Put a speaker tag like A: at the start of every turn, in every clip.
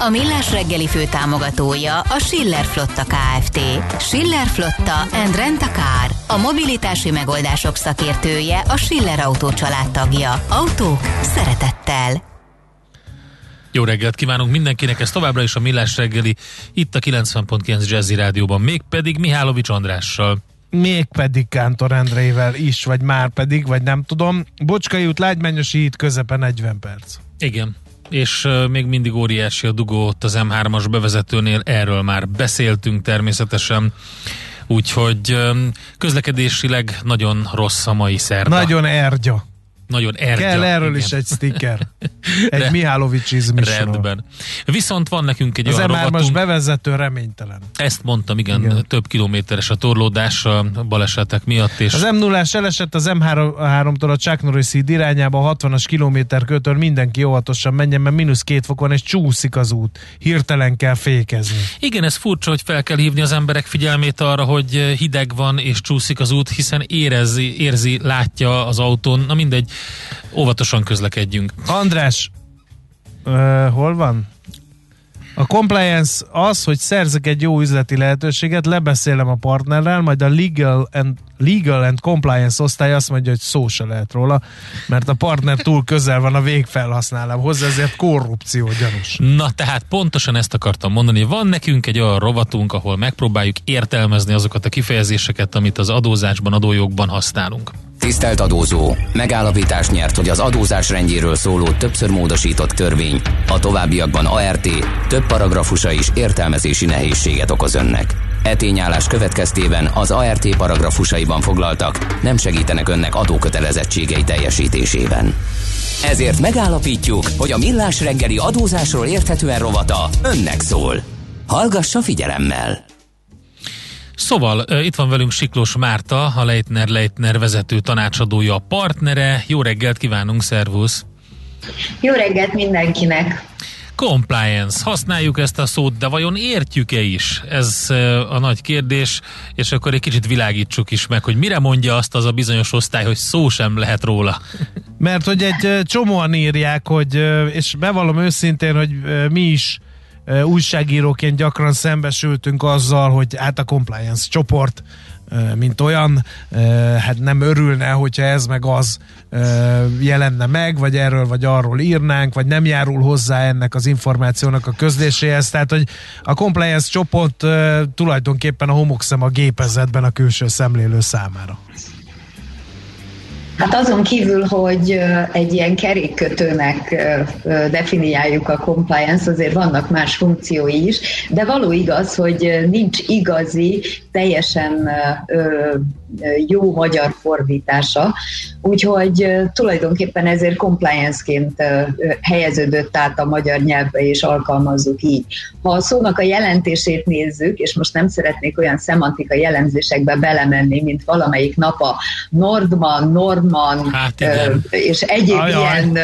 A: A Millás reggeli fő támogatója a Schiller Flotta KFT. Schiller Flotta and Rent a Car. A mobilitási megoldások szakértője a Schiller Autó tagja. Autók szeretettel.
B: Jó reggelt kívánunk mindenkinek, ez továbbra is a Millás reggeli, itt a 90.9 Jazzy Rádióban, mégpedig Mihálovics Andrással.
C: Mégpedig Kántor Endrével is, vagy már pedig, vagy nem tudom. Bocskai út, Lágymányosi híd, közepe 40 perc.
B: Igen, és még mindig óriási a dugó ott az M3-as bevezetőnél, erről már beszéltünk természetesen. Úgyhogy közlekedésileg nagyon rossz a mai szerda.
C: Nagyon ergya.
B: Nagyon ergya.
C: Kell erről igen. is egy sticker. Egy Re- Mihálovicsizmisról.
B: Rendben. Viszont van nekünk egy
C: Az
B: olyan
C: M3-as
B: rovatunk,
C: bevezető reménytelen.
B: ezt mondtam, igen,
C: Igen.
B: több kilométeres a torlódás a balesetek miatt, és
C: Az m 0 elesett az M3-tól a Chuck Norris híd irányába 60-as kilométer kötör mindenki óvatosan menjen, mert mínusz két fok van, és csúszik az út. Hirtelen kell fékezni.
B: Igen, ez furcsa, hogy fel kell hívni az emberek figyelmét arra, hogy hideg van és csúszik az út, hiszen érezi, érzi, látja az autón. Na mindegy, óvatosan közlekedjünk.
C: András, uh, hol van? A compliance az, hogy szerzek egy jó üzleti lehetőséget, lebeszélem a partnerrel, majd a legal and, legal and compliance osztály azt mondja, hogy szó se lehet róla, mert a partner túl közel van a végfelhasználóhoz, ezért korrupció gyanús.
B: Na tehát pontosan ezt akartam mondani. Van nekünk egy olyan rovatunk, ahol megpróbáljuk értelmezni azokat a kifejezéseket, amit az adózásban, adójogban használunk.
D: Tisztelt adózó, megállapítás nyert, hogy az adózás rendjéről szóló többször módosított törvény a továbbiakban ART több paragrafusa is értelmezési nehézséget okoz önnek. E tényállás következtében az ART paragrafusaiban foglaltak nem segítenek önnek adókötelezettségei teljesítésében. Ezért megállapítjuk, hogy a Millás reggeli adózásról érthetően rovata önnek szól. Hallgassa figyelemmel!
B: Szóval itt van velünk Siklós Márta, a Leitner Leitner vezető tanácsadója, a partnere. Jó reggelt kívánunk, szervusz!
E: Jó reggelt mindenkinek!
B: Compliance, használjuk ezt a szót, de vajon értjük-e is? Ez a nagy kérdés, és akkor egy kicsit világítsuk is meg, hogy mire mondja azt az a bizonyos osztály, hogy szó sem lehet róla.
C: Mert hogy egy csomóan írják, hogy, és bevallom őszintén, hogy mi is újságíróként gyakran szembesültünk azzal, hogy hát a compliance csoport mint olyan, hát nem örülne, hogyha ez meg az jelenne meg, vagy erről vagy arról írnánk, vagy nem járul hozzá ennek az információnak a közléséhez. Tehát, hogy a compliance csoport tulajdonképpen a homokszem a gépezetben a külső szemlélő számára.
E: Hát azon kívül, hogy egy ilyen kerékkötőnek definiáljuk a compliance, azért vannak más funkciói is, de való igaz, hogy nincs igazi, teljesen jó magyar fordítása, úgyhogy tulajdonképpen ezért compliance-ként helyeződött át a magyar nyelvbe, és alkalmazzuk így. Ha a szónak a jelentését nézzük, és most nem szeretnék olyan szemantikai jellemzésekbe belemenni, mint valamelyik nap a Nordman, Norman,
B: Hát igen.
E: és egyéb
C: Ajaj.
E: ilyen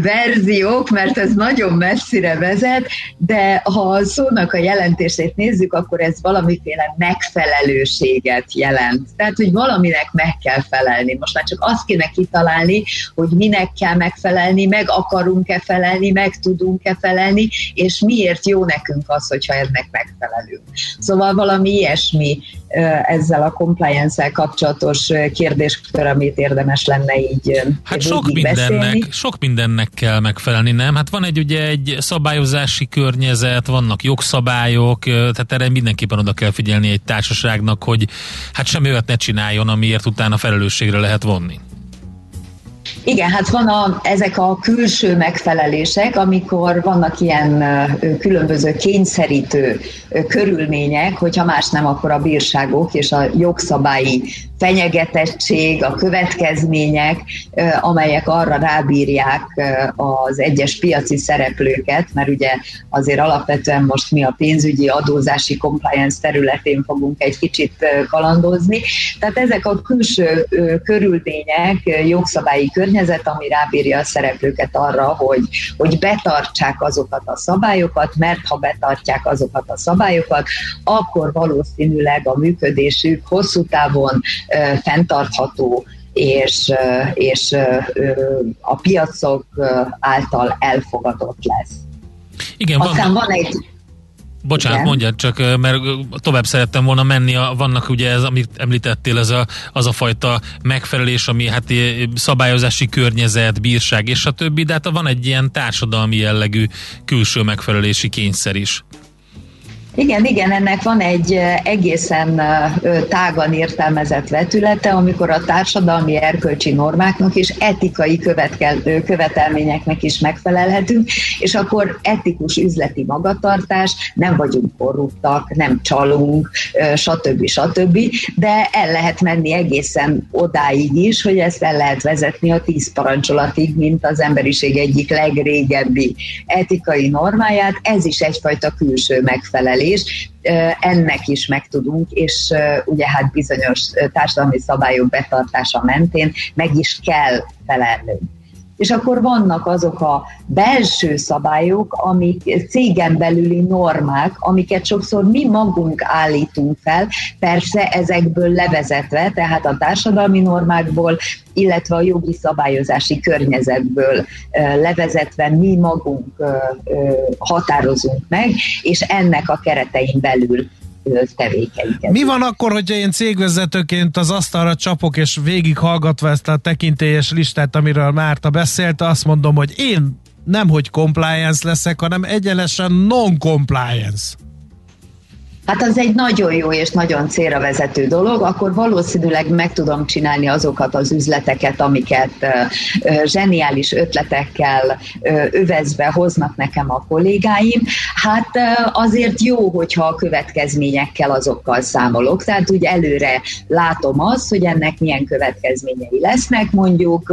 E: verziók, mert ez nagyon messzire vezet, de ha a szónak a jelentését nézzük, akkor ez valamiféle megfelelőséget jelent. Tehát, hogy valaminek meg kell felelni. Most már csak azt kéne kitalálni, hogy minek kell megfelelni, meg akarunk-e felelni, meg tudunk-e felelni, és miért jó nekünk az, hogyha ennek megfelelünk. Szóval valami ilyesmi ezzel a compliance-el kapcsolatos kérdéskör, amit érdemes lenne így
B: Hát sok mindennek, sok mindennek kell megfelelni, nem? Hát van egy ugye egy szabályozási környezet, vannak jogszabályok, tehát erre mindenképpen oda kell figyelni egy társaságnak, hogy hát semmi olyat ne csináljon, amiért utána felelősségre lehet vonni.
E: Igen, hát van a, ezek a külső megfelelések, amikor vannak ilyen különböző kényszerítő körülmények, hogyha más nem, akkor a bírságok és a jogszabályi fenyegetettség, a következmények, amelyek arra rábírják az egyes piaci szereplőket, mert ugye azért alapvetően most mi a pénzügyi adózási compliance területén fogunk egy kicsit kalandozni. Tehát ezek a külső körülmények, jogszabályi környezet, ami rábírja a szereplőket arra, hogy, hogy betartsák azokat a szabályokat, mert ha betartják azokat a szabályokat, akkor valószínűleg a működésük hosszú távon fenntartható, és, és a piacok által elfogadott lesz.
B: Igen, Aztán van, van egy Bocsánat, Igen. mondjad csak, mert tovább szerettem volna menni, a, vannak ugye ez, amit említettél, ez a, az a fajta megfelelés, ami hát szabályozási környezet, bírság és a többi, de hát van egy ilyen társadalmi jellegű külső megfelelési kényszer is.
E: Igen, igen, ennek van egy egészen tágan értelmezett vetülete, amikor a társadalmi erkölcsi normáknak és etikai követkel, követelményeknek is megfelelhetünk, és akkor etikus üzleti magatartás, nem vagyunk korruptak, nem csalunk, stb. stb. De el lehet menni egészen odáig is, hogy ezt el lehet vezetni a tíz parancsolatig, mint az emberiség egyik legrégebbi etikai normáját. Ez is egyfajta külső megfelelés megfelelés, ennek is megtudunk, és ugye hát bizonyos társadalmi szabályok betartása mentén meg is kell felelnünk és akkor vannak azok a belső szabályok, amik cégen belüli normák, amiket sokszor mi magunk állítunk fel, persze ezekből levezetve, tehát a társadalmi normákból, illetve a jogi szabályozási környezetből levezetve mi magunk határozunk meg, és ennek a keretein belül tevékenykedik.
C: Mi van akkor, hogyha én cégvezetőként az asztalra csapok, és végighallgatva ezt a tekintélyes listát, amiről Márta beszélt, azt mondom, hogy én nem hogy compliance leszek, hanem egyenesen non-compliance.
E: Hát az egy nagyon jó és nagyon célra vezető dolog, akkor valószínűleg meg tudom csinálni azokat az üzleteket, amiket zseniális ötletekkel övezve hoznak nekem a kollégáim. Hát azért jó, hogyha a következményekkel azokkal számolok, tehát úgy előre látom azt, hogy ennek milyen következményei lesznek, mondjuk,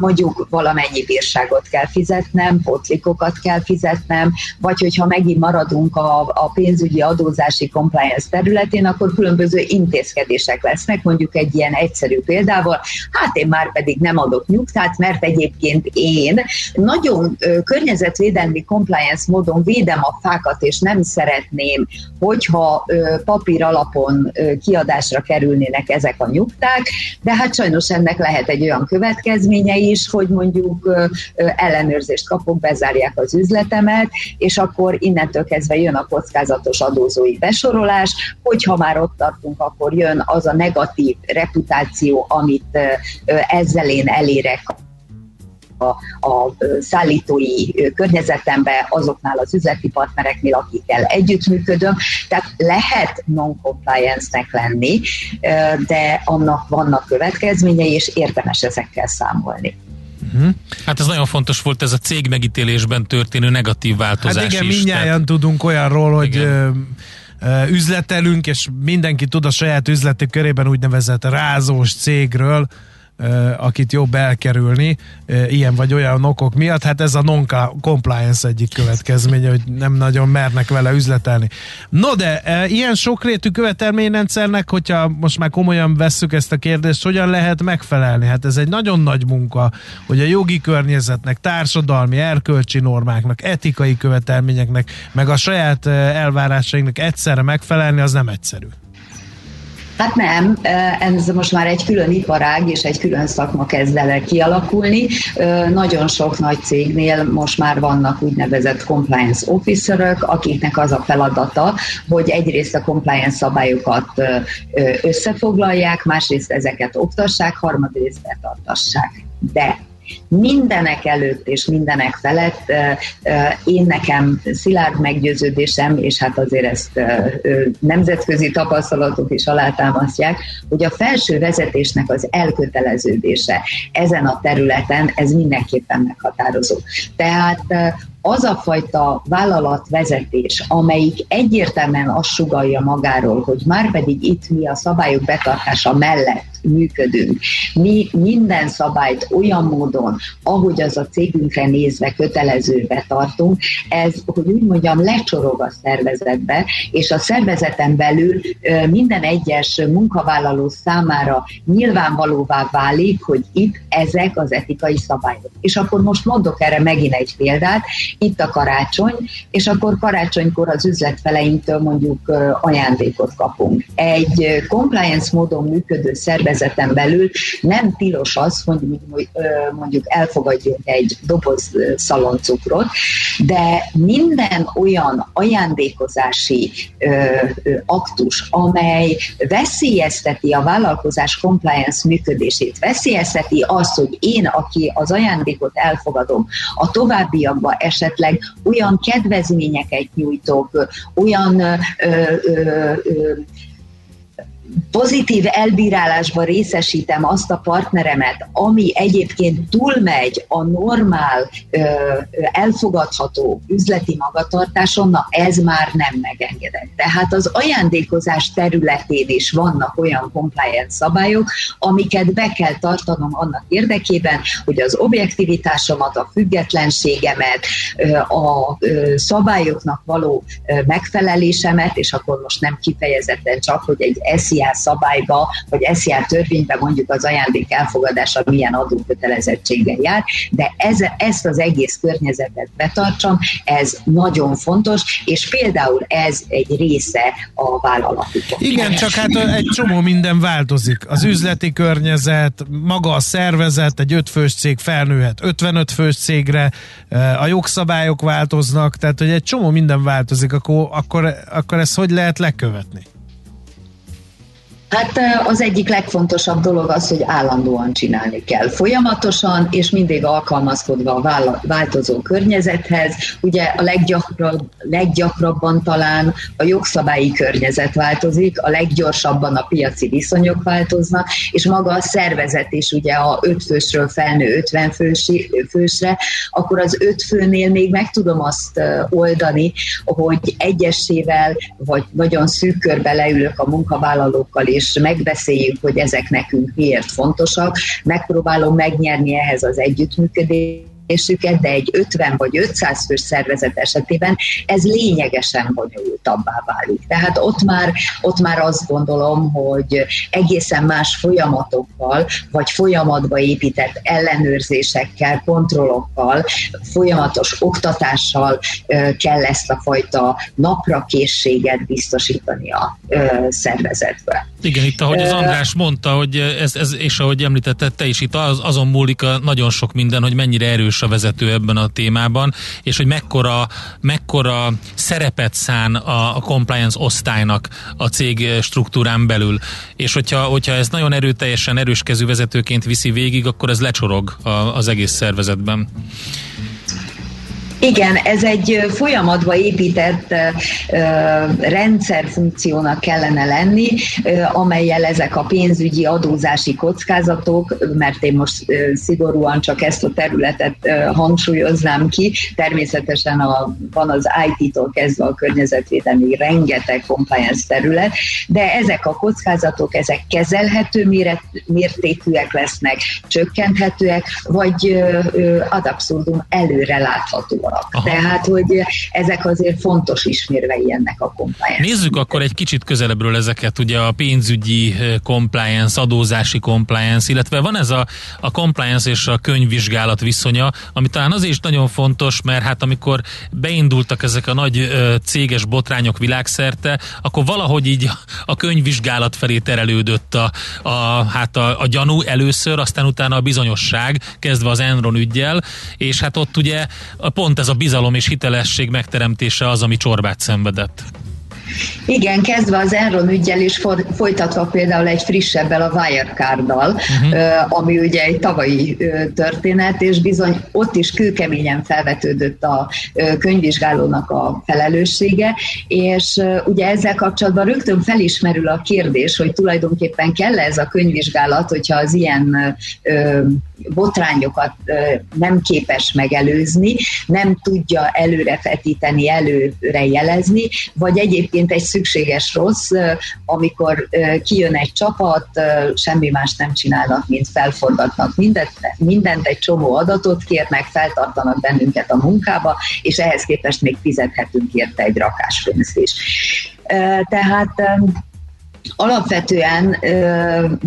E: mondjuk valamennyi bírságot kell fizetnem, potlikokat kell fizetnem, vagy hogyha megint maradunk a, a pénzügyi adó adózási compliance területén, akkor különböző intézkedések lesznek, mondjuk egy ilyen egyszerű példával, hát én már pedig nem adok nyugtát, mert egyébként én nagyon környezetvédelmi compliance módon védem a fákat, és nem szeretném, hogyha papír alapon kiadásra kerülnének ezek a nyugták, de hát sajnos ennek lehet egy olyan következménye is, hogy mondjuk ellenőrzést kapok, bezárják az üzletemet, és akkor innentől kezdve jön a kockázatos adózó fogyasztói besorolás, hogyha már ott tartunk, akkor jön az a negatív reputáció, amit ezzel én elérek a, a szállítói környezetembe, azoknál az üzleti partnereknél, akikkel együttműködöm. Tehát lehet non-compliance-nek lenni, de annak vannak következményei, és érdemes ezekkel számolni.
B: Uh-huh. Hát ez nagyon fontos volt ez a cég megítélésben történő negatív változás
C: Hát igen,
B: is,
C: mindjárt tehát... tudunk olyanról, hogy igen. üzletelünk, és mindenki tud a saját üzleti körében úgynevezett rázós cégről, akit jobb elkerülni ilyen vagy olyan okok miatt. Hát ez a non-compliance egyik következménye, hogy nem nagyon mernek vele üzletelni. No de ilyen sokrétű követelményrendszernek, hogyha most már komolyan vesszük ezt a kérdést, hogyan lehet megfelelni? Hát ez egy nagyon nagy munka, hogy a jogi környezetnek, társadalmi, erkölcsi normáknak, etikai követelményeknek, meg a saját elvárásainknak egyszerre megfelelni, az nem egyszerű.
E: Hát nem, ez most már egy külön iparág és egy külön szakma kezd el kialakulni. Nagyon sok nagy cégnél most már vannak úgynevezett compliance officerök, akiknek az a feladata, hogy egyrészt a compliance szabályokat összefoglalják, másrészt ezeket oktassák, harmadrészt betartassák. De mindenek előtt és mindenek felett én nekem szilárd meggyőződésem, és hát azért ezt nemzetközi tapasztalatok is alátámasztják, hogy a felső vezetésnek az elköteleződése ezen a területen, ez mindenképpen meghatározó. Tehát az a fajta vállalatvezetés, amelyik egyértelműen azt sugalja magáról, hogy már pedig itt mi a szabályok betartása mellett működünk. Mi minden szabályt olyan módon, ahogy az a cégünkre nézve kötelezőbe tartunk, ez, hogy úgy mondjam, lecsorog a szervezetbe, és a szervezeten belül minden egyes munkavállaló számára nyilvánvalóvá válik, hogy itt ezek az etikai szabályok. És akkor most mondok erre megint egy példát, itt a karácsony, és akkor karácsonykor az üzletfeleinktől mondjuk ajándékot kapunk. Egy compliance módon működő szervezet szervezeten belül nem tilos az, hogy mondjuk elfogadjunk egy doboz szaloncukrot, de minden olyan ajándékozási aktus, amely veszélyezteti a vállalkozás compliance működését, veszélyezteti azt, hogy én, aki az ajándékot elfogadom, a továbbiakban esetleg olyan kedvezményeket nyújtok, olyan ö, ö, ö, pozitív elbírálásba részesítem azt a partneremet, ami egyébként túlmegy a normál, elfogadható üzleti magatartáson, na ez már nem megengedett. Tehát az ajándékozás területén is vannak olyan compliance szabályok, amiket be kell tartanom annak érdekében, hogy az objektivitásomat, a függetlenségemet, a szabályoknak való megfelelésemet, és akkor most nem kifejezetten csak, hogy egy SZIA szabályba, vagy SZIA törvénybe mondjuk az ajándék elfogadása milyen adókötelezettséggel jár, de ez, ezt az egész környezetet betartsam, ez nagyon fontos, és például ez egy része a vállalatukon.
C: Igen, csak hát egy csomó minden változik. Az üzleti környezet, maga a szervezet, egy ötfős cég felnőhet 55 fős cégre, a jogszabályok változnak, tehát hogy egy csomó minden változik, akkor, akkor, akkor ezt hogy lehet lekövetni?
E: Hát az egyik legfontosabb dolog az, hogy állandóan csinálni kell. Folyamatosan és mindig alkalmazkodva a változó környezethez. Ugye a leggyakrabb, leggyakrabban talán a jogszabályi környezet változik, a leggyorsabban a piaci viszonyok változnak, és maga a szervezet is ugye a 5 fősről felnő 50 fősi, fősre, akkor az 5 főnél még meg tudom azt oldani, hogy egyesével vagy nagyon szűk körbe leülök a munkavállalókkal és és megbeszéljük, hogy ezek nekünk miért fontosak, megpróbálom megnyerni ehhez az együttműködést, működésüket, de egy 50 vagy 500 fős szervezet esetében ez lényegesen bonyolultabbá válik. Tehát ott már, ott már azt gondolom, hogy egészen más folyamatokkal, vagy folyamatba épített ellenőrzésekkel, kontrollokkal, folyamatos oktatással kell ezt a fajta naprakészséget biztosítani a szervezetbe.
B: Igen, itt ahogy az András mondta, hogy ez, ez és ahogy említetted te is, itt az, azon múlik a nagyon sok minden, hogy mennyire erős a vezető ebben a témában, és hogy mekkora, mekkora szerepet szán a, a compliance osztálynak a cég struktúrán belül. És hogyha, hogyha ez nagyon erőteljesen erőskező vezetőként viszi végig, akkor ez lecsorog a, az egész szervezetben.
E: Igen, ez egy folyamatba épített rendszerfunkciónak kellene lenni, amelyel ezek a pénzügyi adózási kockázatok, mert én most szigorúan csak ezt a területet hangsúlyoznám ki, természetesen a, van az IT-tól kezdve a környezetvédelmi rengeteg compliance terület, de ezek a kockázatok, ezek kezelhető méret, mértékűek lesznek, csökkenthetőek, vagy ad abszurdum előre láthatóak vannak. Aha. Tehát, hogy ezek azért fontos ismérvei ennek a compliance.
B: Nézzük akkor egy kicsit közelebbről ezeket, ugye a pénzügyi eh, compliance, adózási compliance, illetve van ez a, a compliance és a könyvvizsgálat viszonya, ami talán azért is nagyon fontos, mert hát amikor beindultak ezek a nagy eh, céges botrányok világszerte, akkor valahogy így a könyvvizsgálat felé terelődött a, a, hát a, a gyanú először, aztán utána a bizonyosság, kezdve az Enron ügyjel, és hát ott ugye pont ez a bizalom és hitelesség megteremtése az, ami csorbát szenvedett.
E: Igen, kezdve az Enron ügyel is folytatva például egy frissebbel a Wirecard-dal, uh-huh. ami ugye egy tavalyi történet, és bizony ott is kőkeményen felvetődött a könyvvizsgálónak a felelőssége, és ugye ezzel kapcsolatban rögtön felismerül a kérdés, hogy tulajdonképpen kell ez a könyvvizsgálat, hogyha az ilyen botrányokat nem képes megelőzni, nem tudja előrefetíteni, előre jelezni, vagy egyébként egy szükséges rossz, amikor kijön egy csapat, semmi más nem csinálnak, mint felforgatnak mindent, mindent, egy csomó adatot kérnek, feltartanak bennünket a munkába, és ehhez képest még fizethetünk érte egy rakáspénzt is. Tehát alapvetően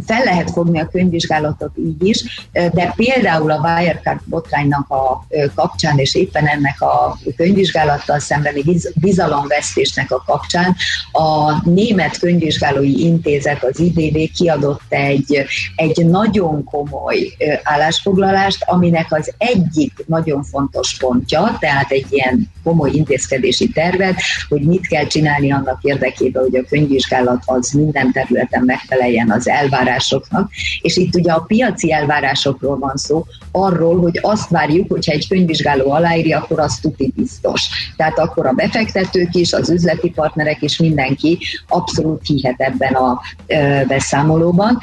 E: fel lehet fogni a könyvvizsgálatot így is, de például a Wirecard botránynak a kapcsán, és éppen ennek a könyvvizsgálattal szembeni bizalomvesztésnek a kapcsán a Német Könyvvizsgálói Intézet, az IDV kiadott egy, egy nagyon komoly állásfoglalást, aminek az egyik nagyon fontos pontja, tehát egy ilyen komoly intézkedési tervet, hogy mit kell csinálni annak érdekében, hogy a könyvvizsgálat az minden területen megfeleljen az elvárásoknak, és itt ugye a piaci elvárásokról van szó, arról, hogy azt várjuk, hogyha egy könyvvizsgáló aláírja, akkor az tuti biztos. Tehát akkor a befektetők is, az üzleti partnerek is, mindenki abszolút hihet ebben a beszámolóban.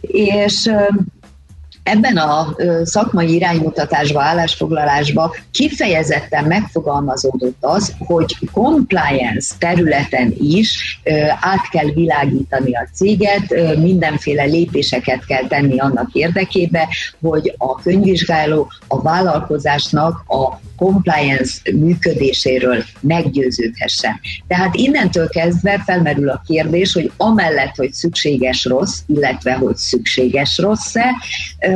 E: És Ebben a szakmai iránymutatásba, állásfoglalásba kifejezetten megfogalmazódott az, hogy compliance területen is át kell világítani a céget, mindenféle lépéseket kell tenni annak érdekébe, hogy a könyvvizsgáló a vállalkozásnak a compliance működéséről meggyőződhessen. Tehát innentől kezdve felmerül a kérdés, hogy amellett, hogy szükséges rossz, illetve hogy szükséges rossz-e,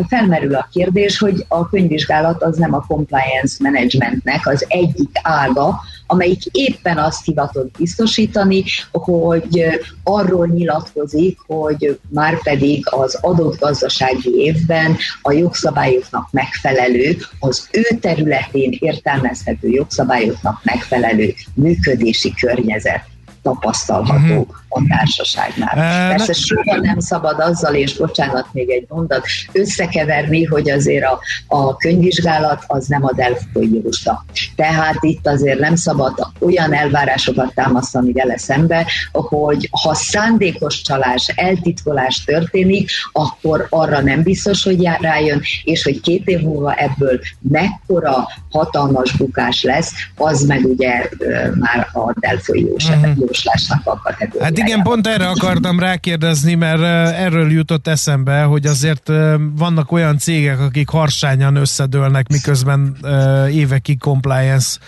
E: felmerül a kérdés, hogy a könyvvizsgálat az nem a compliance managementnek az egyik ága, amelyik éppen azt hivatott biztosítani, hogy arról nyilatkozik, hogy már pedig az adott gazdasági évben a jogszabályoknak megfelelő, az ő területén értelmezhető jogszabályoknak megfelelő működési környezet tapasztalható uh-huh. a társaságnál. Uh, Persze soha nem szabad azzal, és bocsánat, még egy mondat, összekeverni, hogy azért a, a könyvvizsgálat az nem a Delfoi jósta. Tehát itt azért nem szabad olyan elvárásokat támasztani vele szembe, hogy ha szándékos csalás, eltitkolás történik, akkor arra nem biztos, hogy rájön, és hogy két év múlva ebből mekkora hatalmas bukás lesz, az meg ugye már a Delfoi uh-huh jóslásnak a kategóriája.
C: Hát igen, pont erre akartam rákérdezni, mert erről jutott eszembe, hogy azért vannak olyan cégek, akik harsányan összedőlnek, miközben évekig compliance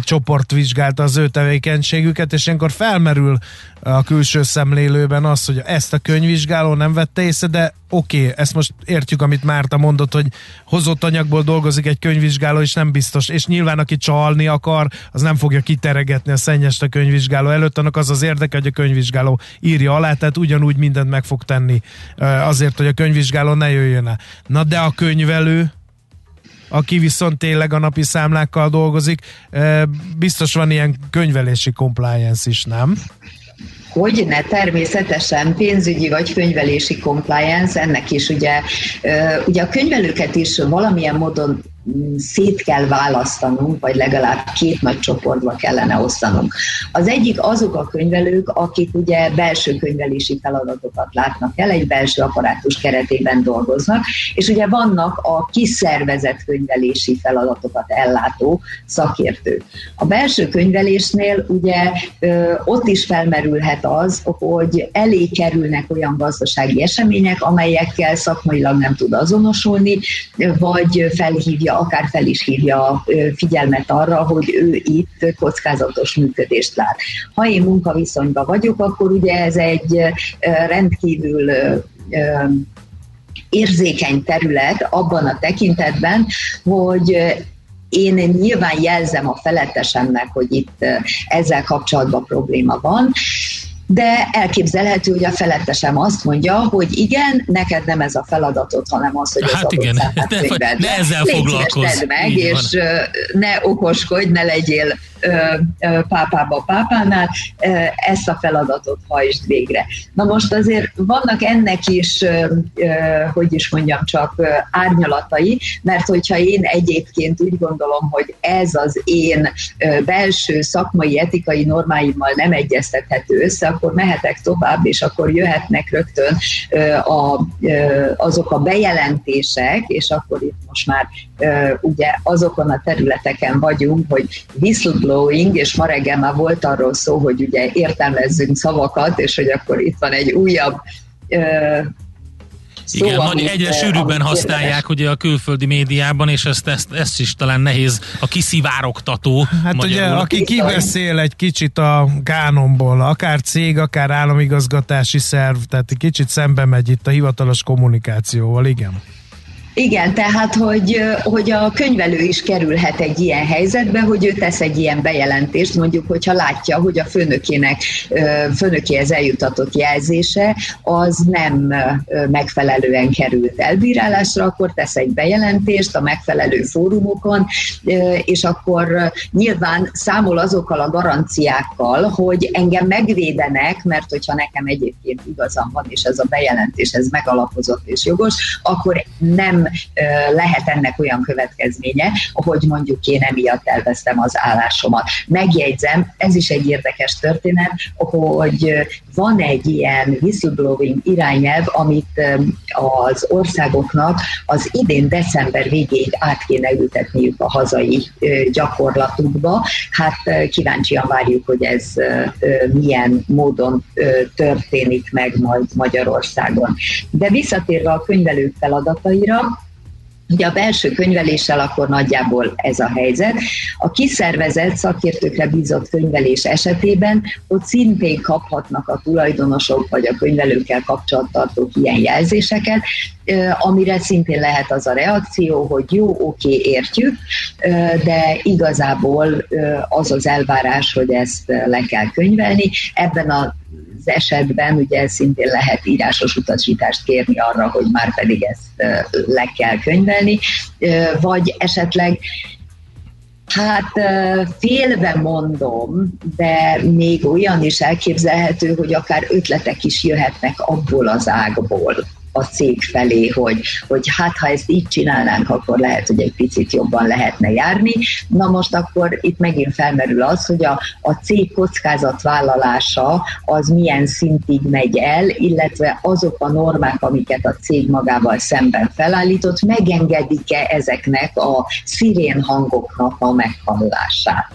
C: csoport vizsgálta az ő tevékenységüket, és ilyenkor felmerül a külső szemlélőben az, hogy ezt a könyvvizsgáló nem vette észre, de oké, okay, ezt most értjük, amit Márta mondott, hogy hozott anyagból dolgozik egy könyvvizsgáló, és nem biztos, és nyilván aki csalni akar, az nem fogja kiteregetni a szennyest a könyvvizsgáló előtt, annak az az érdeke, hogy a könyvvizsgáló írja alá, tehát ugyanúgy mindent meg fog tenni azért, hogy a könyvvizsgáló ne jöjjön el. Na de a könyvelő, aki viszont tényleg a napi számlákkal dolgozik, biztos van ilyen könyvelési compliance is, nem?
E: Hogy ne, természetesen pénzügyi vagy könyvelési compliance, ennek is ugye, ugye a könyvelőket is valamilyen módon szét kell választanunk, vagy legalább két nagy csoportba kellene osztanunk. Az egyik azok a könyvelők, akik ugye belső könyvelési feladatokat látnak el, egy belső apparátus keretében dolgoznak, és ugye vannak a kiszervezett könyvelési feladatokat ellátó szakértők. A belső könyvelésnél ugye ott is felmerülhet az, hogy elé kerülnek olyan gazdasági események, amelyekkel szakmailag nem tud azonosulni, vagy felhívja akár fel is hívja a figyelmet arra, hogy ő itt kockázatos működést lát. Ha én munkaviszonyban vagyok, akkor ugye ez egy rendkívül érzékeny terület abban a tekintetben, hogy én nyilván jelzem a felettesemnek, hogy itt ezzel kapcsolatban probléma van, de elképzelhető, hogy a felettesem azt mondja, hogy igen, neked nem ez a feladatod, hanem az, hogy
B: hát
E: az
B: igen, ne, ne, ezzel foglalkozz.
E: meg, és ne okoskodj, ne legyél pápába, pápánál, ezt a feladatot hajtsd végre. Na most azért vannak ennek is, hogy is mondjam, csak árnyalatai, mert hogyha én egyébként úgy gondolom, hogy ez az én belső szakmai, etikai normáimmal nem egyeztethető össze, akkor mehetek tovább, és akkor jöhetnek rögtön a, azok a bejelentések, és akkor itt most már ugye azokon a területeken vagyunk, hogy whistleblowing, és ma reggel már volt arról szó, hogy ugye értelmezzünk szavakat, és hogy akkor itt van egy újabb
B: Szó, Igen, nagy, egyre sűrűbben használják ugye a külföldi médiában, és ezt, ezt, ezt is talán nehéz a kiszivárogtató.
C: Hát magyarul. ugye, aki kibeszél egy kicsit a kánomból, akár cég, akár államigazgatási szerv, tehát egy kicsit szembe megy itt a hivatalos kommunikációval, igen.
E: Igen, tehát, hogy, hogy a könyvelő is kerülhet egy ilyen helyzetbe, hogy ő tesz egy ilyen bejelentést, mondjuk, hogyha látja, hogy a főnökének, főnökéhez eljutatott jelzése az nem megfelelően került elbírálásra, akkor tesz egy bejelentést a megfelelő fórumokon, és akkor nyilván számol azokkal a garanciákkal, hogy engem megvédenek, mert hogyha nekem egyébként igazam van, és ez a bejelentés ez megalapozott és jogos, akkor nem lehet ennek olyan következménye, hogy mondjuk én emiatt elvesztem az állásomat. Megjegyzem, ez is egy érdekes történet, hogy van egy ilyen whistleblowing irányelv, amit az országoknak az idén december végéig át kéne ültetniük a hazai gyakorlatukba. Hát kíváncsian várjuk, hogy ez milyen módon történik meg majd Magyarországon. De visszatérve a könyvelők feladataira, Ugye a belső könyveléssel akkor nagyjából ez a helyzet. A kiszervezett szakértőkre bízott könyvelés esetében ott szintén kaphatnak a tulajdonosok vagy a könyvelőkkel kapcsolattartók ilyen jelzéseket, amire szintén lehet az a reakció, hogy jó, oké, értjük, de igazából az az elvárás, hogy ezt le kell könyvelni. Ebben a az esetben ugye szintén lehet írásos utasítást kérni arra, hogy már pedig ezt le kell könyvelni, vagy esetleg Hát félve mondom, de még olyan is elképzelhető, hogy akár ötletek is jöhetnek abból az ágból, a cég felé, hogy, hogy hát ha ezt így csinálnánk, akkor lehet, hogy egy picit jobban lehetne járni. Na most akkor itt megint felmerül az, hogy a, a cég kockázatvállalása az milyen szintig megy el, illetve azok a normák, amiket a cég magával szemben felállított, megengedik-e ezeknek a szirén hangoknak a meghallását.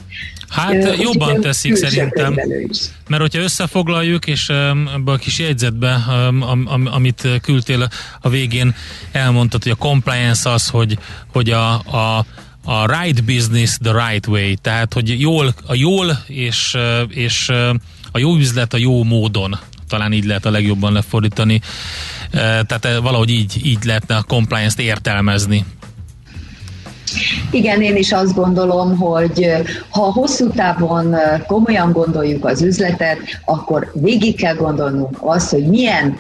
B: Hát jobban teszik szerintem, mert hogyha összefoglaljuk, és ebbe a kis jegyzetbe, amit küldtél a végén, elmondtad, hogy a compliance az, hogy, hogy a, a a right business the right way, tehát hogy jól, a jól és, és a jó üzlet a jó módon, talán így lehet a legjobban lefordítani, tehát valahogy így, így lehetne a compliance-t értelmezni.
E: Igen, én is azt gondolom, hogy ha hosszú távon komolyan gondoljuk az üzletet, akkor végig kell gondolnunk azt, hogy milyen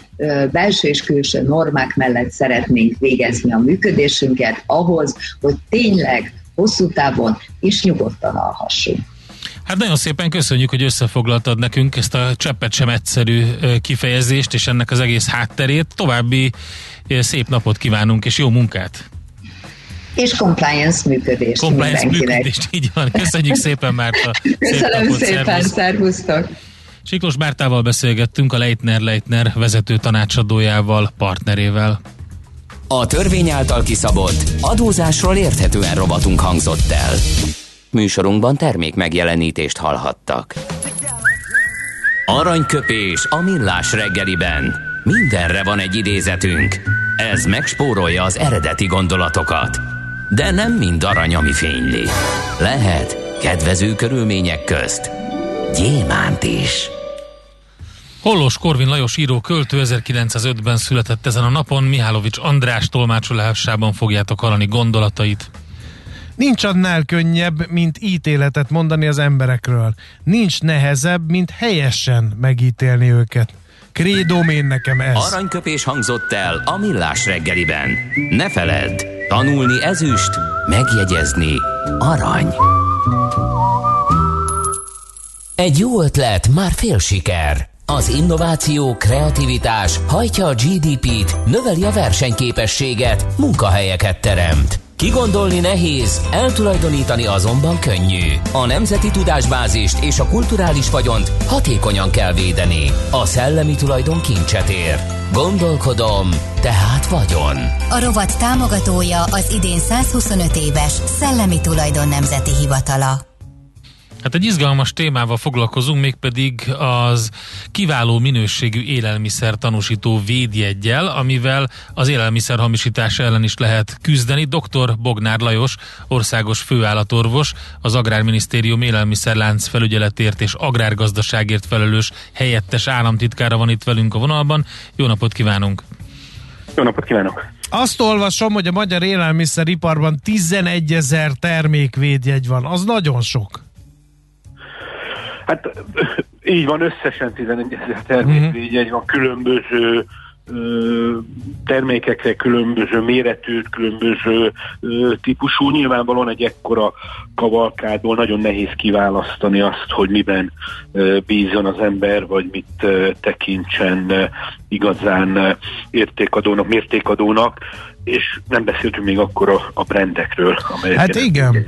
E: belső és külső normák mellett szeretnénk végezni a működésünket ahhoz, hogy tényleg hosszú távon is nyugodtan alhassunk.
B: Hát nagyon szépen köszönjük, hogy összefoglaltad nekünk ezt a cseppet sem egyszerű kifejezést és ennek az egész hátterét. További szép napot kívánunk és jó munkát!
E: És compliance működést
B: Compliance mindenkinek. működést, így van. Köszönjük szépen, Márta.
E: Köszönöm szép szépen, szervusztok.
B: Siklós Mártával beszélgettünk, a Leitner Leitner vezető tanácsadójával, partnerével.
D: A törvény által kiszabott adózásról érthetően robotunk hangzott el. Műsorunkban termék megjelenítést hallhattak. Aranyköpés a millás reggeliben. Mindenre van egy idézetünk. Ez megspórolja az eredeti gondolatokat de nem mind arany, ami fényli. Lehet kedvező körülmények közt gyémánt is.
B: Hollos Korvin Lajos író költő 1905-ben született ezen a napon, Mihálovics András tolmácsolásában fogjátok hallani gondolatait.
C: Nincs annál könnyebb, mint ítéletet mondani az emberekről. Nincs nehezebb, mint helyesen megítélni őket. Krédóm én nekem ez.
D: Aranyköpés hangzott el a millás reggeliben. Ne feledd, Tanulni ezüst, megjegyezni arany. Egy jó ötlet, már fél siker. Az innováció, kreativitás hajtja a GDP-t, növeli a versenyképességet, munkahelyeket teremt. Kigondolni nehéz, eltulajdonítani azonban könnyű. A nemzeti tudásbázist és a kulturális vagyont hatékonyan kell védeni. A szellemi tulajdon kincset ér. Gondolkodom, tehát vagyon.
A: A rovat támogatója az idén 125 éves Szellemi Tulajdon Nemzeti Hivatala.
B: Hát egy izgalmas témával foglalkozunk, mégpedig az kiváló minőségű élelmiszer tanúsító védjegyel, amivel az élelmiszer hamisítás ellen is lehet küzdeni. Dr. Bognár Lajos, országos főállatorvos, az Agrárminisztérium élelmiszerlánc felügyeletért és agrárgazdaságért felelős helyettes államtitkára van itt velünk a vonalban. Jó napot kívánunk!
F: Jó napot kívánok!
C: Azt olvasom, hogy a magyar élelmiszeriparban 11 ezer termékvédjegy van. Az nagyon sok.
F: Hát így van, összesen 11 ezer termékvédjegy uh-huh. van, különböző termékekre különböző méretű, különböző típusú. Nyilvánvalóan egy ekkora kavalkádból nagyon nehéz kiválasztani azt, hogy miben bízjon az ember, vagy mit tekintsen igazán értékadónak, mértékadónak és nem beszéltünk még akkor a, a brandekről.
C: Hát igen.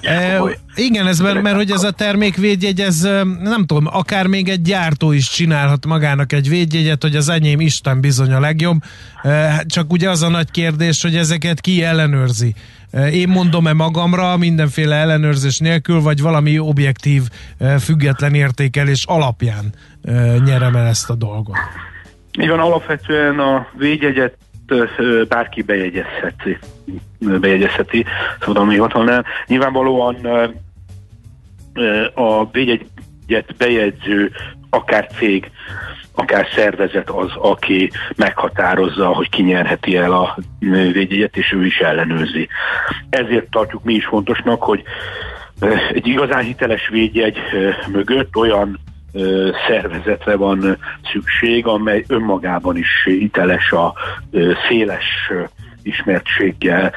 C: E, igen, ez mert, mert hogy ez a termékvédjegy, ez nem tudom, akár még egy gyártó is csinálhat magának egy védjegyet, hogy az enyém Isten bizony a legjobb. E, csak ugye az a nagy kérdés, hogy ezeket ki ellenőrzi. E, én mondom-e magamra mindenféle ellenőrzés nélkül, vagy valami objektív, független értékelés alapján nyerem el ezt a dolgot?
F: Van, alapvetően a védjegyet bárki bejegyezheti, bejegyezheti szabadalmi hivatalnál. Nyilvánvalóan a védjegyet bejegyző akár cég, akár szervezet az, aki meghatározza, hogy ki nyerheti el a védjegyet, és ő is ellenőrzi. Ezért tartjuk mi is fontosnak, hogy egy igazán hiteles védjegy mögött olyan szervezetre van szükség, amely önmagában is hiteles a széles ismertséggel,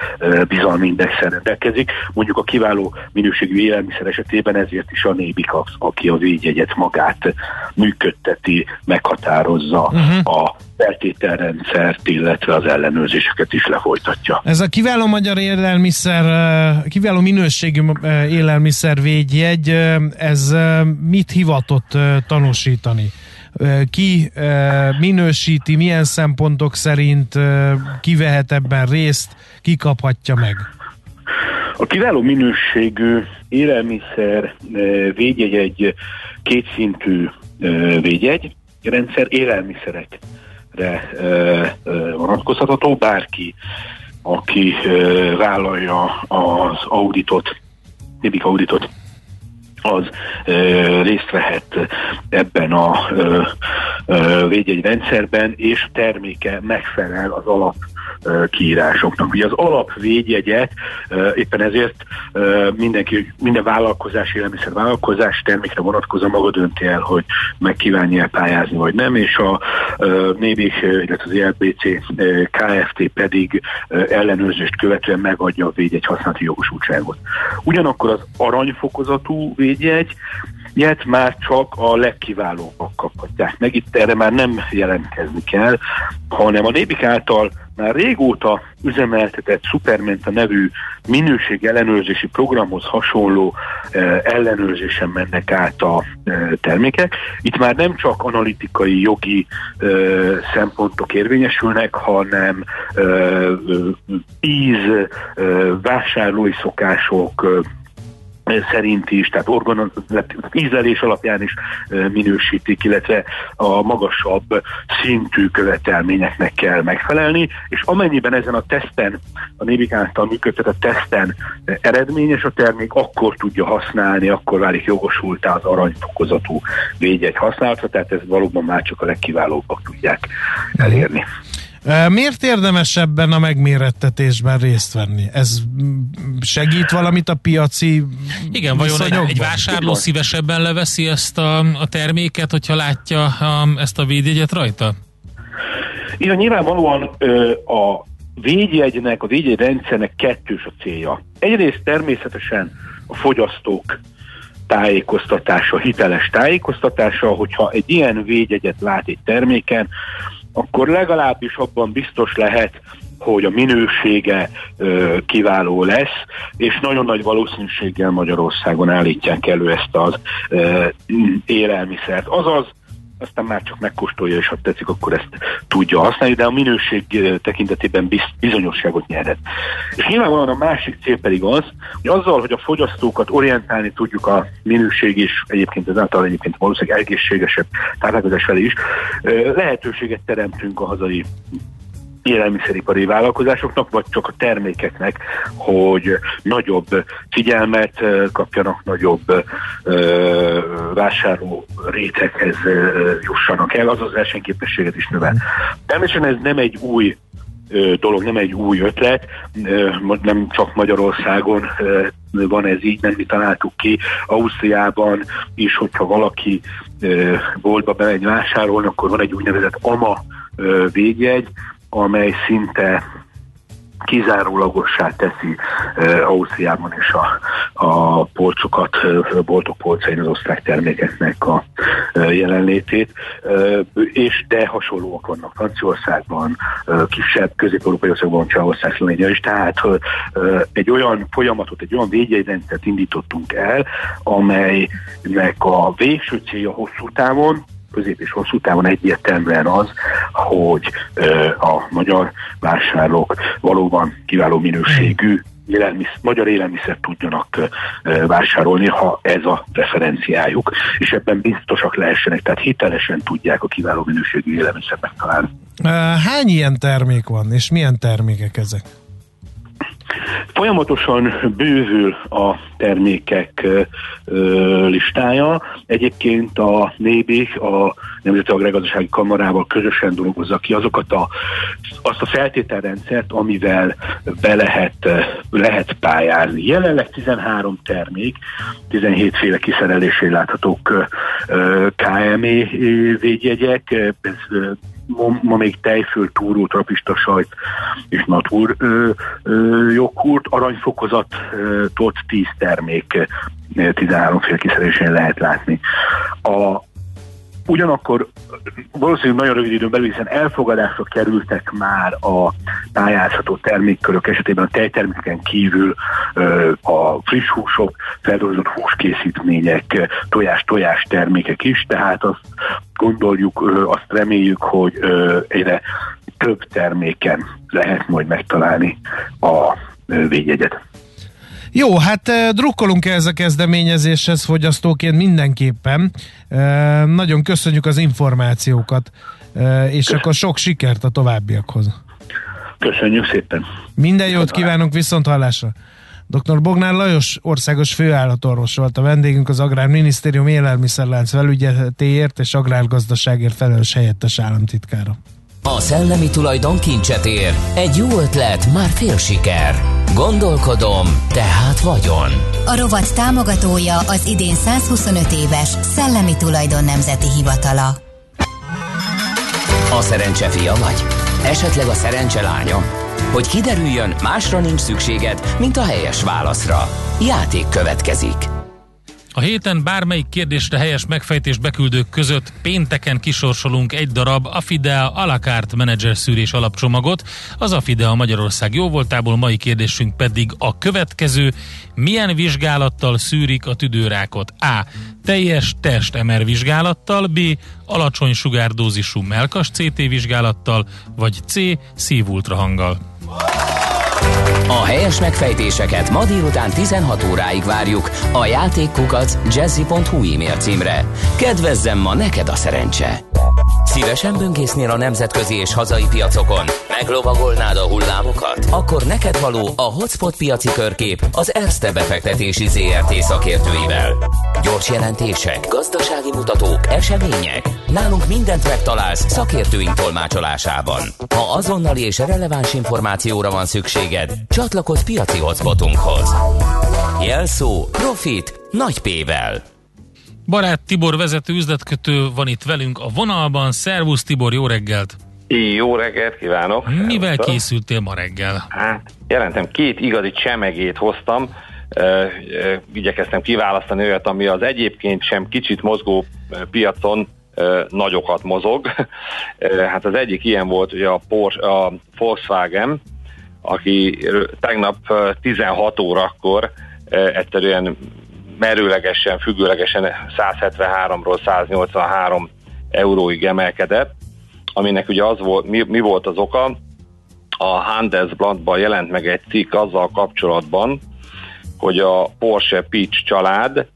F: bizalmi indexen rendelkezik. Mondjuk a kiváló minőségű élelmiszer esetében ezért is a Nébikax, aki a védjegyet magát működteti, meghatározza uh-huh. a feltételrendszert, illetve az ellenőrzéseket is lefolytatja.
C: Ez a kiváló magyar élelmiszer, kiváló minőségű élelmiszer védjegy, ez mit hivatott tanúsítani? Ki minősíti, milyen szempontok szerint ki vehet ebben részt, ki kaphatja meg?
F: A kiváló minőségű élelmiszer védjegy egy kétszintű védjegy, rendszer élelmiszerekre vonatkozható, bárki, aki vállalja az auditot, Nébik auditot az ö, részt vehet ebben a ö, védjegyrendszerben, és terméke megfelel az alap kiírásoknak. Ugye az alapvédjegyet éppen ezért mindenki, minden vállalkozás, élelmiszer vállalkozás termékre vonatkozó maga dönti el, hogy meg kívánja pályázni, vagy nem, és a NÉBIK, illetve az ELBC KFT pedig ellenőrzést követően megadja a védjegy használati jogosultságot. Ugyanakkor az aranyfokozatú védjegy ilyet már csak a legkiválóbbak kaphatják meg. Itt erre már nem jelentkezni kell, hanem a Nébik által már régóta üzemeltetett Supermenta nevű minőség ellenőrzési programhoz hasonló eh, ellenőrzésen mennek át a eh, termékek. Itt már nem csak analitikai, jogi eh, szempontok érvényesülnek, hanem eh, íz, eh, vásárlói szokások, eh, szerint is, tehát organon, ízlelés alapján is minősítik, illetve a magasabb szintű követelményeknek kell megfelelni, és amennyiben ezen a teszten, a Nébik által működtetett teszten eredményes a termék, akkor tudja használni, akkor válik jogosultá az aranyfokozatú védjegy használata, tehát ez valóban már csak a legkiválóbbak tudják elérni.
C: Miért érdemes ebben a megmérettetésben részt venni? Ez segít valamit a piaci
B: Igen, vajon egy, egy vásárló szívesebben leveszi ezt a, a terméket, hogyha látja a, ezt a védjegyet rajta?
F: Igen, nyilvánvalóan a védjegynek, a védjegy rendszernek kettős a célja. Egyrészt természetesen a fogyasztók tájékoztatása, hiteles tájékoztatása, hogyha egy ilyen védjegyet lát egy terméken, akkor legalábbis abban biztos lehet, hogy a minősége ö, kiváló lesz, és nagyon nagy valószínűséggel Magyarországon állítják elő ezt az ö, élelmiszert. Azaz, aztán már csak megkóstolja, és ha tetszik, akkor ezt tudja használni, de a minőség tekintetében bizonyosságot nyerhet. És nyilvánvalóan a másik cél pedig az, hogy azzal, hogy a fogyasztókat orientálni tudjuk a minőség és egyébként ezáltal egyébként valószínűleg egészségesebb táplálkozás felé is, lehetőséget teremtünk a hazai élelmiszeripari vállalkozásoknak, vagy csak a termékeknek, hogy nagyobb figyelmet kapjanak, nagyobb vásárló réteghez jussanak el, azaz versenyképességet is növel. Természetesen ez nem egy új dolog, nem egy új ötlet, nem csak Magyarországon van ez így, nem mi találtuk ki. Ausztriában is, hogyha valaki boltba bemegy vásárolni, akkor van egy úgynevezett AMA végjegy, amely szinte kizárólagossá teszi uh, Ausztriában is a, a polcokat, a boltok polcain az osztrák termékeknek a uh, jelenlétét, uh, és de hasonlóak vannak Franciaországban, uh, kisebb közép-európai országban, Csehország, Szlovénia is, tehát uh, egy olyan folyamatot, egy olyan védjegyrendszert indítottunk el, amelynek a végső célja hosszú távon, közép és hosszú távon egyértelműen az, hogy a magyar vásárlók valóban kiváló minőségű élelmiszer, magyar élelmiszer tudjanak vásárolni, ha ez a preferenciájuk, és ebben biztosak lehessenek, tehát hitelesen tudják a kiváló minőségű élelmiszer megtalálni.
C: Hány ilyen termék van, és milyen termékek ezek?
F: Folyamatosan bővül a termékek listája. Egyébként a NÉBI, a Nemzeti Agrárgazdasági Kamarával közösen dolgozza ki azokat a, azt a feltételrendszert, amivel be lehet, lehet pályázni. Jelenleg 13 termék, 17 féle kiszerelésé láthatók KME védjegyek, ez ma, ma még tejföl, túró, trapista sajt és natur ö, ö, joghurt, aranyfokozatot 10 termék 13 fél kiszerelésén lehet látni. A, Ugyanakkor valószínűleg nagyon rövid időn belül, hiszen elfogadásra kerültek már a pályázható termékkörök esetében a tejtermékeken kívül a friss húsok, feldolgozott húskészítmények, tojás-tojás termékek is, tehát azt gondoljuk, azt reméljük, hogy egyre több terméken lehet majd megtalálni a védjegyet.
C: Jó, hát drukkolunk ehhez a kezdeményezéshez fogyasztóként mindenképpen. Nagyon köszönjük az információkat, és Köszön. akkor sok sikert a továbbiakhoz.
F: Köszönjük szépen.
C: Minden jót kívánunk viszont hallásra. Dr. Bognár Lajos országos főállatorvos volt a vendégünk az Agrárminisztérium élelmiszerlánc felügyeletéért és agrárgazdaságért felelős helyettes államtitkára.
D: A szellemi tulajdon kincset ér. Egy jó ötlet, már fél siker. Gondolkodom, tehát vagyon.
A: A rovat támogatója az idén 125 éves Szellemi Tulajdon Nemzeti Hivatala.
D: A szerencse fia vagy? Esetleg a szerencse lánya? Hogy kiderüljön, másra nincs szükséged, mint a helyes válaszra. Játék következik.
B: A héten bármelyik kérdésre helyes megfejtés beküldők között pénteken kisorsolunk egy darab Afidea Alakart menedzser szűrés alapcsomagot. Az Afidea Magyarország jóvoltából mai kérdésünk pedig a következő. Milyen vizsgálattal szűrik a tüdőrákot? A. Teljes test MR vizsgálattal, B. Alacsony sugárdózisú melkas CT vizsgálattal, vagy C. szívultrahanggal.
D: A helyes megfejtéseket ma délután 16 óráig várjuk a játékkukac jazzy.hu e-mail címre. Kedvezzem ma neked a szerencse! Szívesen böngésznél a nemzetközi és hazai piacokon? Meglovagolnád a hullámokat? Akkor neked való a Hotspot piaci körkép az Erste befektetési ZRT szakértőivel. Gyors jelentések, gazdasági mutatók, események. Nálunk mindent megtalálsz szakértőink tolmácsolásában. Ha azonnali és releváns információra van szükséged, csatlakozz piaci hotspotunkhoz. Jelszó Profit nagy P-vel.
B: Barát Tibor vezető üzletkötő van itt velünk a vonalban. Szervusz Tibor, jó reggelt!
G: Jó reggelt kívánok!
B: Mivel készültél ma reggel?
G: Hát, jelentem, két igazi csemegét hoztam, igyekeztem kiválasztani olyat, ami az egyébként sem kicsit mozgó piacon nagyokat mozog. Hát az egyik ilyen volt ugye a, Porsche, a Volkswagen, aki tegnap 16 órakor egyszerűen merőlegesen, függőlegesen 173-ról 183 euróig emelkedett, aminek ugye az volt, mi, mi volt az oka? A Handelsblattban jelent meg egy cikk azzal kapcsolatban, hogy a Porsche Peach család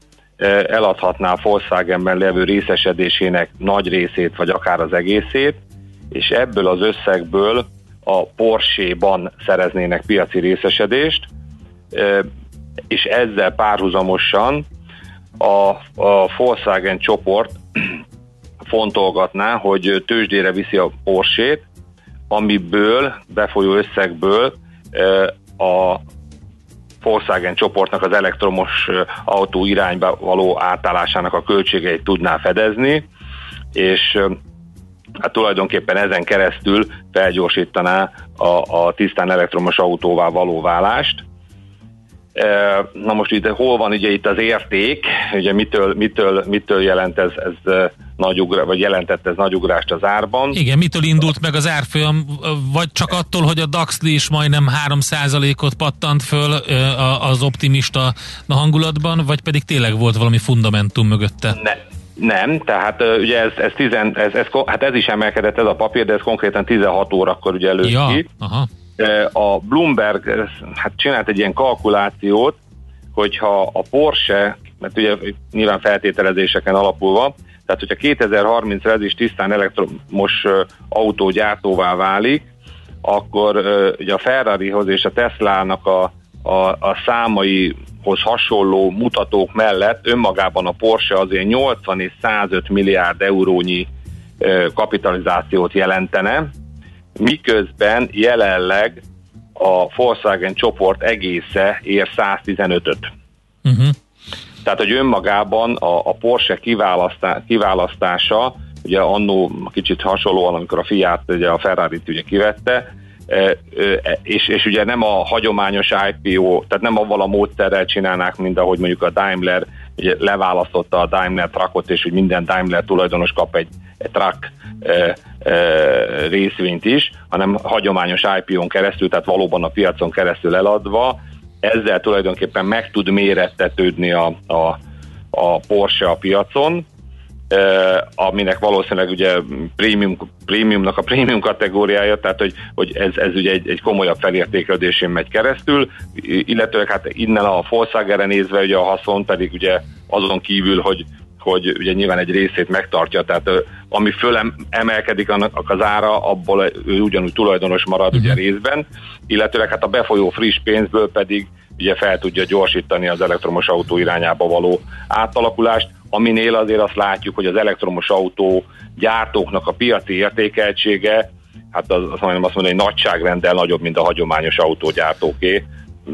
G: eladhatná a Volkswagenben levő részesedésének nagy részét, vagy akár az egészét, és ebből az összegből a Porsche-ban szereznének piaci részesedést, és ezzel párhuzamosan a, a Volkswagen csoport fontolgatná, hogy tőzsdére viszi a Porsét, amiből, befolyó összegből a Volkswagen csoportnak az elektromos autó irányba való átállásának a költségeit tudná fedezni, és hát tulajdonképpen ezen keresztül felgyorsítaná a, a tisztán elektromos autóvá való válást. Na most itt hol van ugye itt az érték, ugye mitől, mitől, mitől jelent ez, ez nagy ugra, vagy jelentett ez nagy ugrást az árban.
B: Igen, mitől indult meg az árfolyam, vagy csak attól, hogy a DAX is majdnem 3%-ot pattant föl az optimista hangulatban, vagy pedig tényleg volt valami fundamentum mögötte?
G: Ne, nem, tehát ugye ez, ez, tizen, ez, ez, hát ez is emelkedett ez a papír, de ez konkrétan 16 órakor ugye előtt ja, ki. Aha. A Bloomberg hát csinált egy ilyen kalkulációt, hogyha a Porsche, mert ugye nyilván feltételezéseken alapulva, tehát hogyha 2030-ra ez is tisztán elektromos autógyártóvá válik, akkor ugye a Ferrarihoz és a Teslának a, a, a számaihoz hasonló mutatók mellett önmagában a Porsche azért 80 és 105 milliárd eurónyi kapitalizációt jelentene, miközben jelenleg a Volkswagen csoport egésze ér 115-öt. Uh-huh. Tehát, hogy önmagában a, a Porsche kiválasztá, kiválasztása, ugye annó kicsit hasonlóan, amikor a Fiat ugye a Ferrari-t ugye kivette, és, és ugye nem a hagyományos IPO, tehát nem avval a módszerrel csinálnák, mint ahogy mondjuk a Daimler ugye leválasztotta a Daimler truckot, és hogy minden Daimler tulajdonos kap egy, egy truck e, e, részvényt is, hanem hagyományos IPO-n keresztül, tehát valóban a piacon keresztül eladva, ezzel tulajdonképpen meg tud mérettetődni a, a, a Porsche a piacon, aminek valószínűleg ugye premium, premiumnak a premium kategóriája, tehát hogy, hogy ez, ez ugye egy, egy komolyabb felértékelődésén megy keresztül, illetőleg hát innen a Volkswagen-re nézve ugye a haszon pedig ugye azon kívül, hogy hogy ugye nyilván egy részét megtartja, tehát ami fölem emelkedik annak az ára, abból ő ugyanúgy tulajdonos marad uh-huh. ugye mhm. részben, illetőleg hát a befolyó friss pénzből pedig ugye fel tudja gyorsítani az elektromos autó irányába való átalakulást, aminél azért azt látjuk, hogy az elektromos autó gyártóknak a piaci értékeltsége, hát az, az majdnem azt mondani, hogy nagyságrendel nagyobb, mint a hagyományos autógyártóké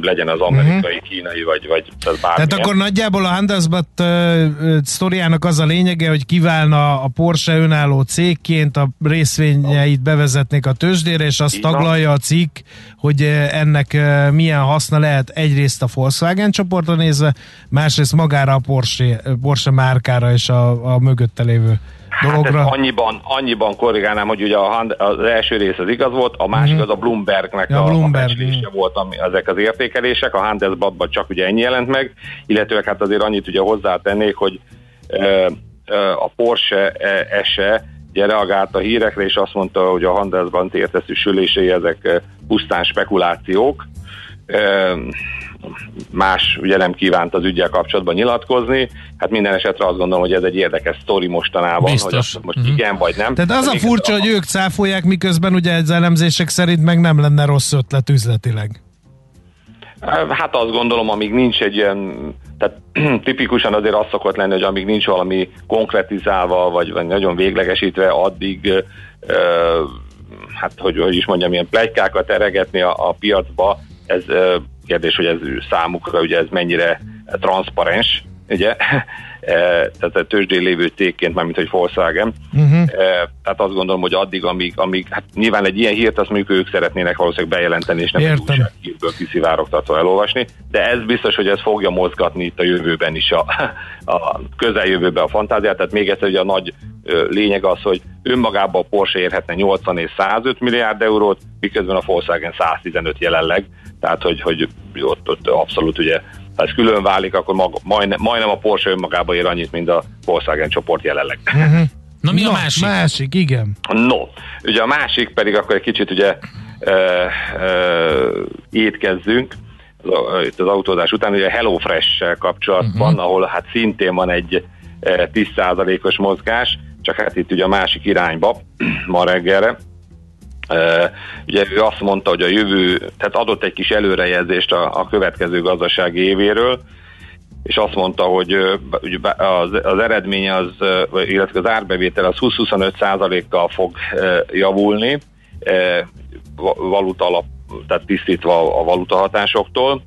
G: legyen az amerikai, uh-huh. kínai, vagy, vagy bármilyen.
C: Tehát akkor nagyjából a Handelsblatt uh, sztoriának az a lényege, hogy kiválna a Porsche önálló cégként, a részvényeit bevezetnék a tőzsdére, és azt taglalja a cikk, hogy ennek uh, milyen haszna lehet egyrészt a Volkswagen csoportra nézve, másrészt magára a Porsche, Porsche márkára és a, a mögötte lévő dologra.
G: Hát annyiban, annyiban korrigálnám, hogy ugye a, az első rész az igaz volt, a másik uh-huh. az a Bloombergnek ja, a, Bloomberg. a becslése volt ami, ezek az értékelések, a Handelsblattban csak ugye ennyi jelent meg, illetve hát azért annyit ugye hozzátennék, hogy e, e, a Porsche ese ugye reagált a hírekre, és azt mondta, hogy a Handelsblatt érteszű sülései ezek pusztán spekulációk, más ugye nem kívánt az ügyel kapcsolatban nyilatkozni. Hát minden esetre azt gondolom, hogy ez egy érdekes sztori mostanában, Biztos. hogy most uh-huh. igen vagy nem.
C: Tehát az a furcsa, a... hogy ők cáfolják, miközben ugye az elemzések szerint meg nem lenne rossz ötlet üzletileg.
G: Hát azt gondolom, amíg nincs egy ilyen, tehát tipikusan azért az szokott lenni, hogy amíg nincs valami konkretizálva, vagy, vagy nagyon véglegesítve, addig hát hogy, hogy is mondjam, ilyen plegykákat eregetni a, a piacba, ez kérdés, hogy ez számukra ugye ez mennyire transzparens, ugye, tehát a tőzsdén lévő cégként, mármint hogy Volkswagen. Uh-huh. Tehát azt gondolom, hogy addig, amíg, amíg hát nyilván egy ilyen hírt azt mondjuk ők szeretnének valószínűleg bejelenteni, és nem Értem. egy újsághírből kiszivárogtatva elolvasni, de ez biztos, hogy ez fogja mozgatni itt a jövőben is a, a közeljövőben a fantáziát, tehát még egyszer, hogy a nagy lényeg az, hogy önmagában a Porsche érhetne 80 és 105 milliárd eurót, miközben a Volkswagen 115 jelenleg, tehát hogy, hogy ott, ott abszolút ugye ha ez külön válik, akkor maga, majdnem, majdnem a Porsche önmagában ér annyit, mint a Volkswagen csoport jelenleg. Uh-huh.
B: Na mi no, a másik?
C: Másik, igen.
G: No, ugye a másik pedig akkor egy kicsit ugye ö, ö, étkezzünk, itt az autózás után, ugye a HelloFresh-sel kapcsolatban, uh-huh. ahol hát szintén van egy 10%-os mozgás, csak hát itt ugye a másik irányba ma reggelre. Ugye ő azt mondta, hogy a jövő, tehát adott egy kis előrejelzést a, a következő gazdasági évéről, és azt mondta, hogy az, az eredmény az, illetve az árbevétel az 20-25 kal fog javulni, valuta alap, tehát tisztítva a valutahatásoktól,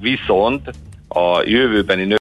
G: viszont a jövőbeni